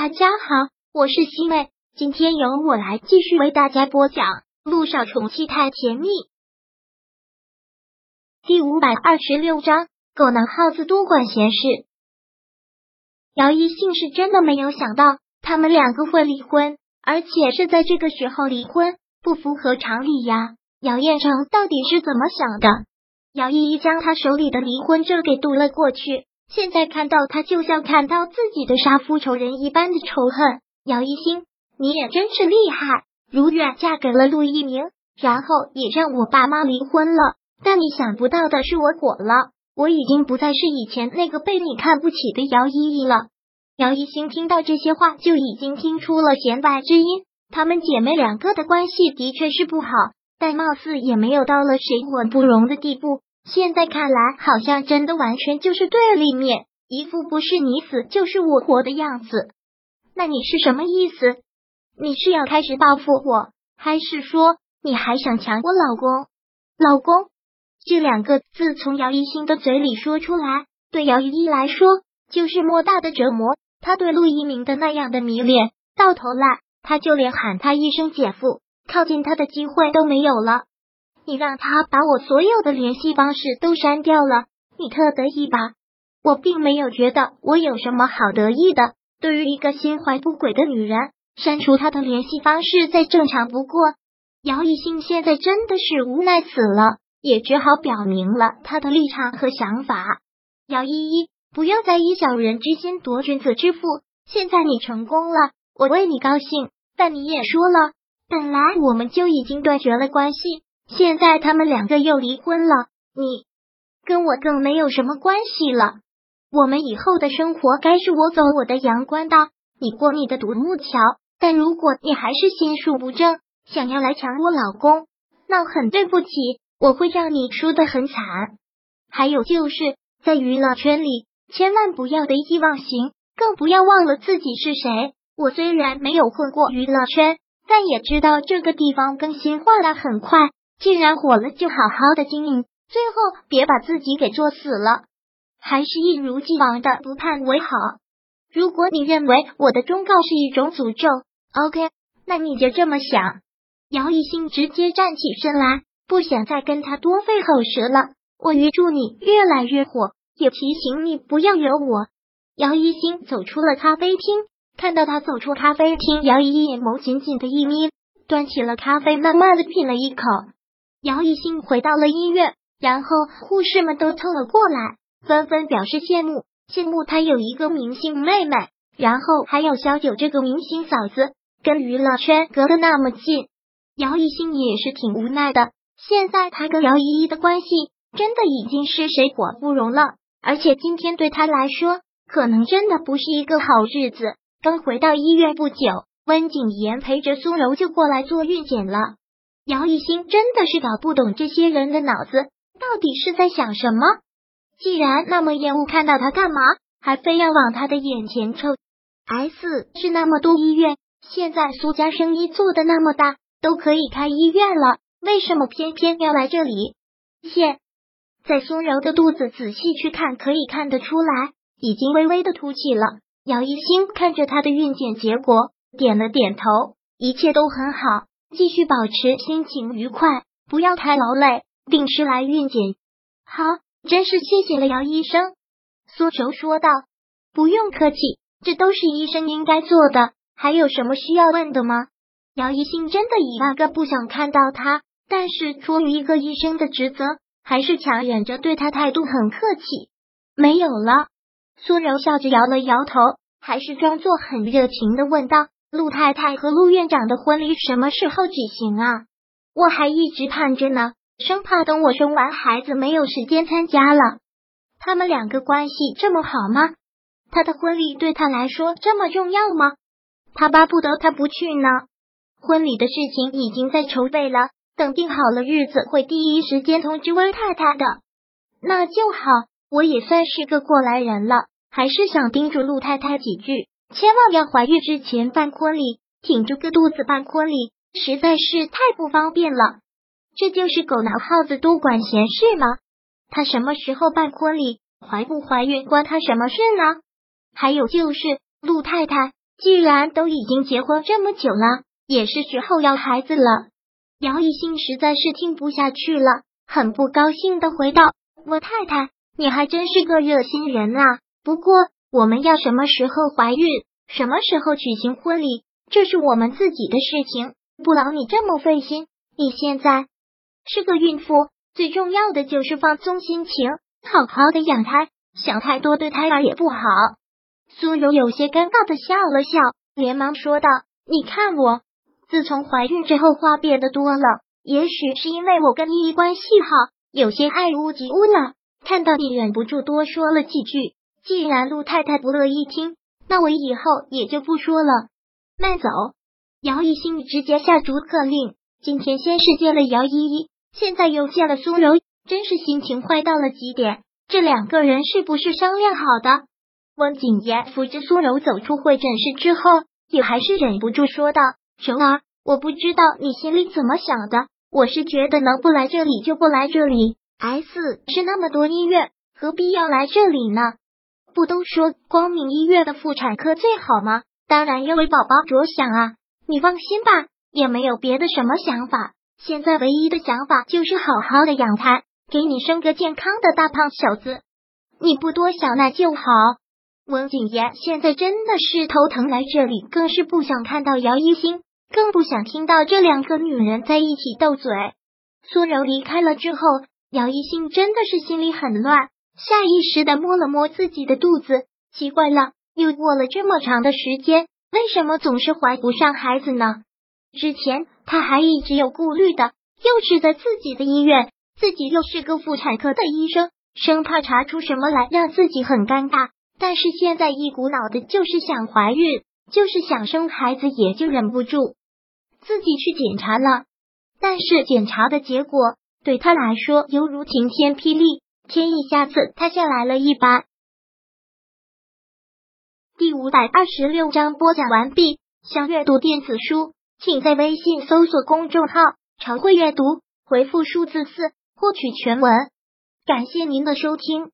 大家好，我是西妹，今天由我来继续为大家播讲《路上宠妻太甜蜜》第五百二十六章：狗男耗子多管闲事。姚一信是真的没有想到他们两个会离婚，而且是在这个时候离婚，不符合常理呀。姚彦成到底是怎么想的？姚依依将他手里的离婚证给读了过去。现在看到他，就像看到自己的杀父仇人一般的仇恨。姚一星，你也真是厉害，如愿嫁给了陆一鸣，然后也让我爸妈离婚了。但你想不到的是，我火了，我已经不再是以前那个被你看不起的姚依依了。姚一星听到这些话，就已经听出了弦外之音。她们姐妹两个的关系的确是不好，但貌似也没有到了水火不容的地步。现在看来，好像真的完全就是对立面，一副不是你死就是我活的样子。那你是什么意思？你是要开始报复我，还是说你还想抢我老公？老公这两个字从姚一新的嘴里说出来，对姚依依来说就是莫大的折磨。他对陆一鸣的那样的迷恋，到头来他就连喊他一声姐夫，靠近他的机会都没有了。你让他把我所有的联系方式都删掉了，你特得意吧？我并没有觉得我有什么好得意的。对于一个心怀不轨的女人，删除她的联系方式再正常不过。姚以兴现在真的是无奈死了，也只好表明了他的立场和想法。姚依依，不要再以小人之心夺君子之腹。现在你成功了，我为你高兴。但你也说了，本来我们就已经断绝了关系。现在他们两个又离婚了，你跟我更没有什么关系了。我们以后的生活该是我走我的阳关道，你过你的独木桥。但如果你还是心术不正，想要来抢我老公，那很对不起，我会让你输得很惨。还有就是在娱乐圈里，千万不要得意忘形，更不要忘了自己是谁。我虽然没有混过娱乐圈，但也知道这个地方更新换代很快。既然火了，就好好的经营，最后别把自己给作死了。还是一如既往的不判为好。如果你认为我的忠告是一种诅咒，OK，那你就这么想。姚一兴直接站起身来，不想再跟他多费口舌了。我预祝你越来越火，也提醒你不要惹我。姚一兴走出了咖啡厅，看到他走出咖啡厅，姚一眼眸紧紧的一眯，端起了咖啡，慢慢的品了一口。姚一兴回到了医院，然后护士们都凑了过来，纷纷表示羡慕，羡慕他有一个明星妹妹，然后还有小九这个明星嫂子，跟娱乐圈隔得那么近。姚一兴也是挺无奈的，现在他跟姚依依的关系真的已经是水火不容了，而且今天对他来说，可能真的不是一个好日子。刚回到医院不久，温景言陪着苏柔就过来做孕检了。姚一星真的是搞不懂这些人的脑子到底是在想什么。既然那么厌恶看到他干嘛，还非要往他的眼前凑？S 是那么多医院，现在苏家生意做的那么大，都可以开医院了，为什么偏偏要来这里？现在苏柔的肚子仔细去看，可以看得出来，已经微微的凸起了。姚一星看着他的孕检结果，点了点头，一切都很好。继续保持心情愉快，不要太劳累，定时来孕检。好，真是谢谢了，姚医生。苏柔说道：“不用客气，这都是医生应该做的。还有什么需要问的吗？”姚一信真的一万个不想看到他，但是出于一个医生的职责，还是强忍着对他态度很客气。没有了。苏柔笑着摇了摇头，还是装作很热情的问道。陆太太和陆院长的婚礼什么时候举行啊？我还一直盼着呢，生怕等我生完孩子没有时间参加了。他们两个关系这么好吗？他的婚礼对他来说这么重要吗？他巴不得他不去呢。婚礼的事情已经在筹备了，等定好了日子会第一时间通知温太太的。那就好，我也算是个过来人了，还是想叮嘱陆太太几句。千万要怀孕之前办婚礼，挺着个肚子办婚礼，实在是太不方便了。这就是狗拿耗子多管闲事吗？他什么时候办婚礼，怀不怀孕关他什么事呢？还有就是陆太太，既然都已经结婚这么久了，也是时候要孩子了。姚一兴实在是听不下去了，很不高兴的回道：“我太太，你还真是个热心人啊！不过我们要什么时候怀孕，什么时候举行婚礼，这是我们自己的事情，不劳你这么费心。你现在是个孕妇，最重要的就是放松心情，好好的养胎，想太多对胎儿也不好。”苏柔有些尴尬的笑了笑，连忙说道：“你看我，自从怀孕之后话变得多了，也许是因为我跟依依关系好，有些爱屋及乌了。看到你，忍不住多说了几句。既然陆太太不乐意听，那我以后也就不说了。慢走。”姚一心直接下逐客令，今天先是见了姚依依，现在又见了苏柔，真是心情坏到了极点。这两个人是不是商量好的？温景言扶着苏柔走出会诊室之后，也还是忍不住说道：“柔儿，我不知道你心里怎么想的，我是觉得能不来这里就不来这里。S 是那么多医院，何必要来这里呢？不都说光明医院的妇产科最好吗？当然要为宝宝着想啊！你放心吧，也没有别的什么想法。现在唯一的想法就是好好的养胎，给你生个健康的大胖小子。你不多想那就好。”温景言现在真的是头疼，来这里更是不想看到姚一星，更不想听到这两个女人在一起斗嘴。苏柔离开了之后，姚一星真的是心里很乱，下意识的摸了摸自己的肚子，奇怪了，又过了这么长的时间，为什么总是怀不上孩子呢？之前他还一直有顾虑的，又是在自己的医院，自己又是个妇产科的医生，生怕查出什么来让自己很尴尬。但是现在一股脑的就是想怀孕，就是想生孩子，也就忍不住自己去检查了。但是检查的结果对他来说犹如晴天霹雳，天意下次他下来了一把。第五百二十六章播讲完毕。想阅读电子书，请在微信搜索公众号“常会阅读”，回复数字四获取全文。感谢您的收听。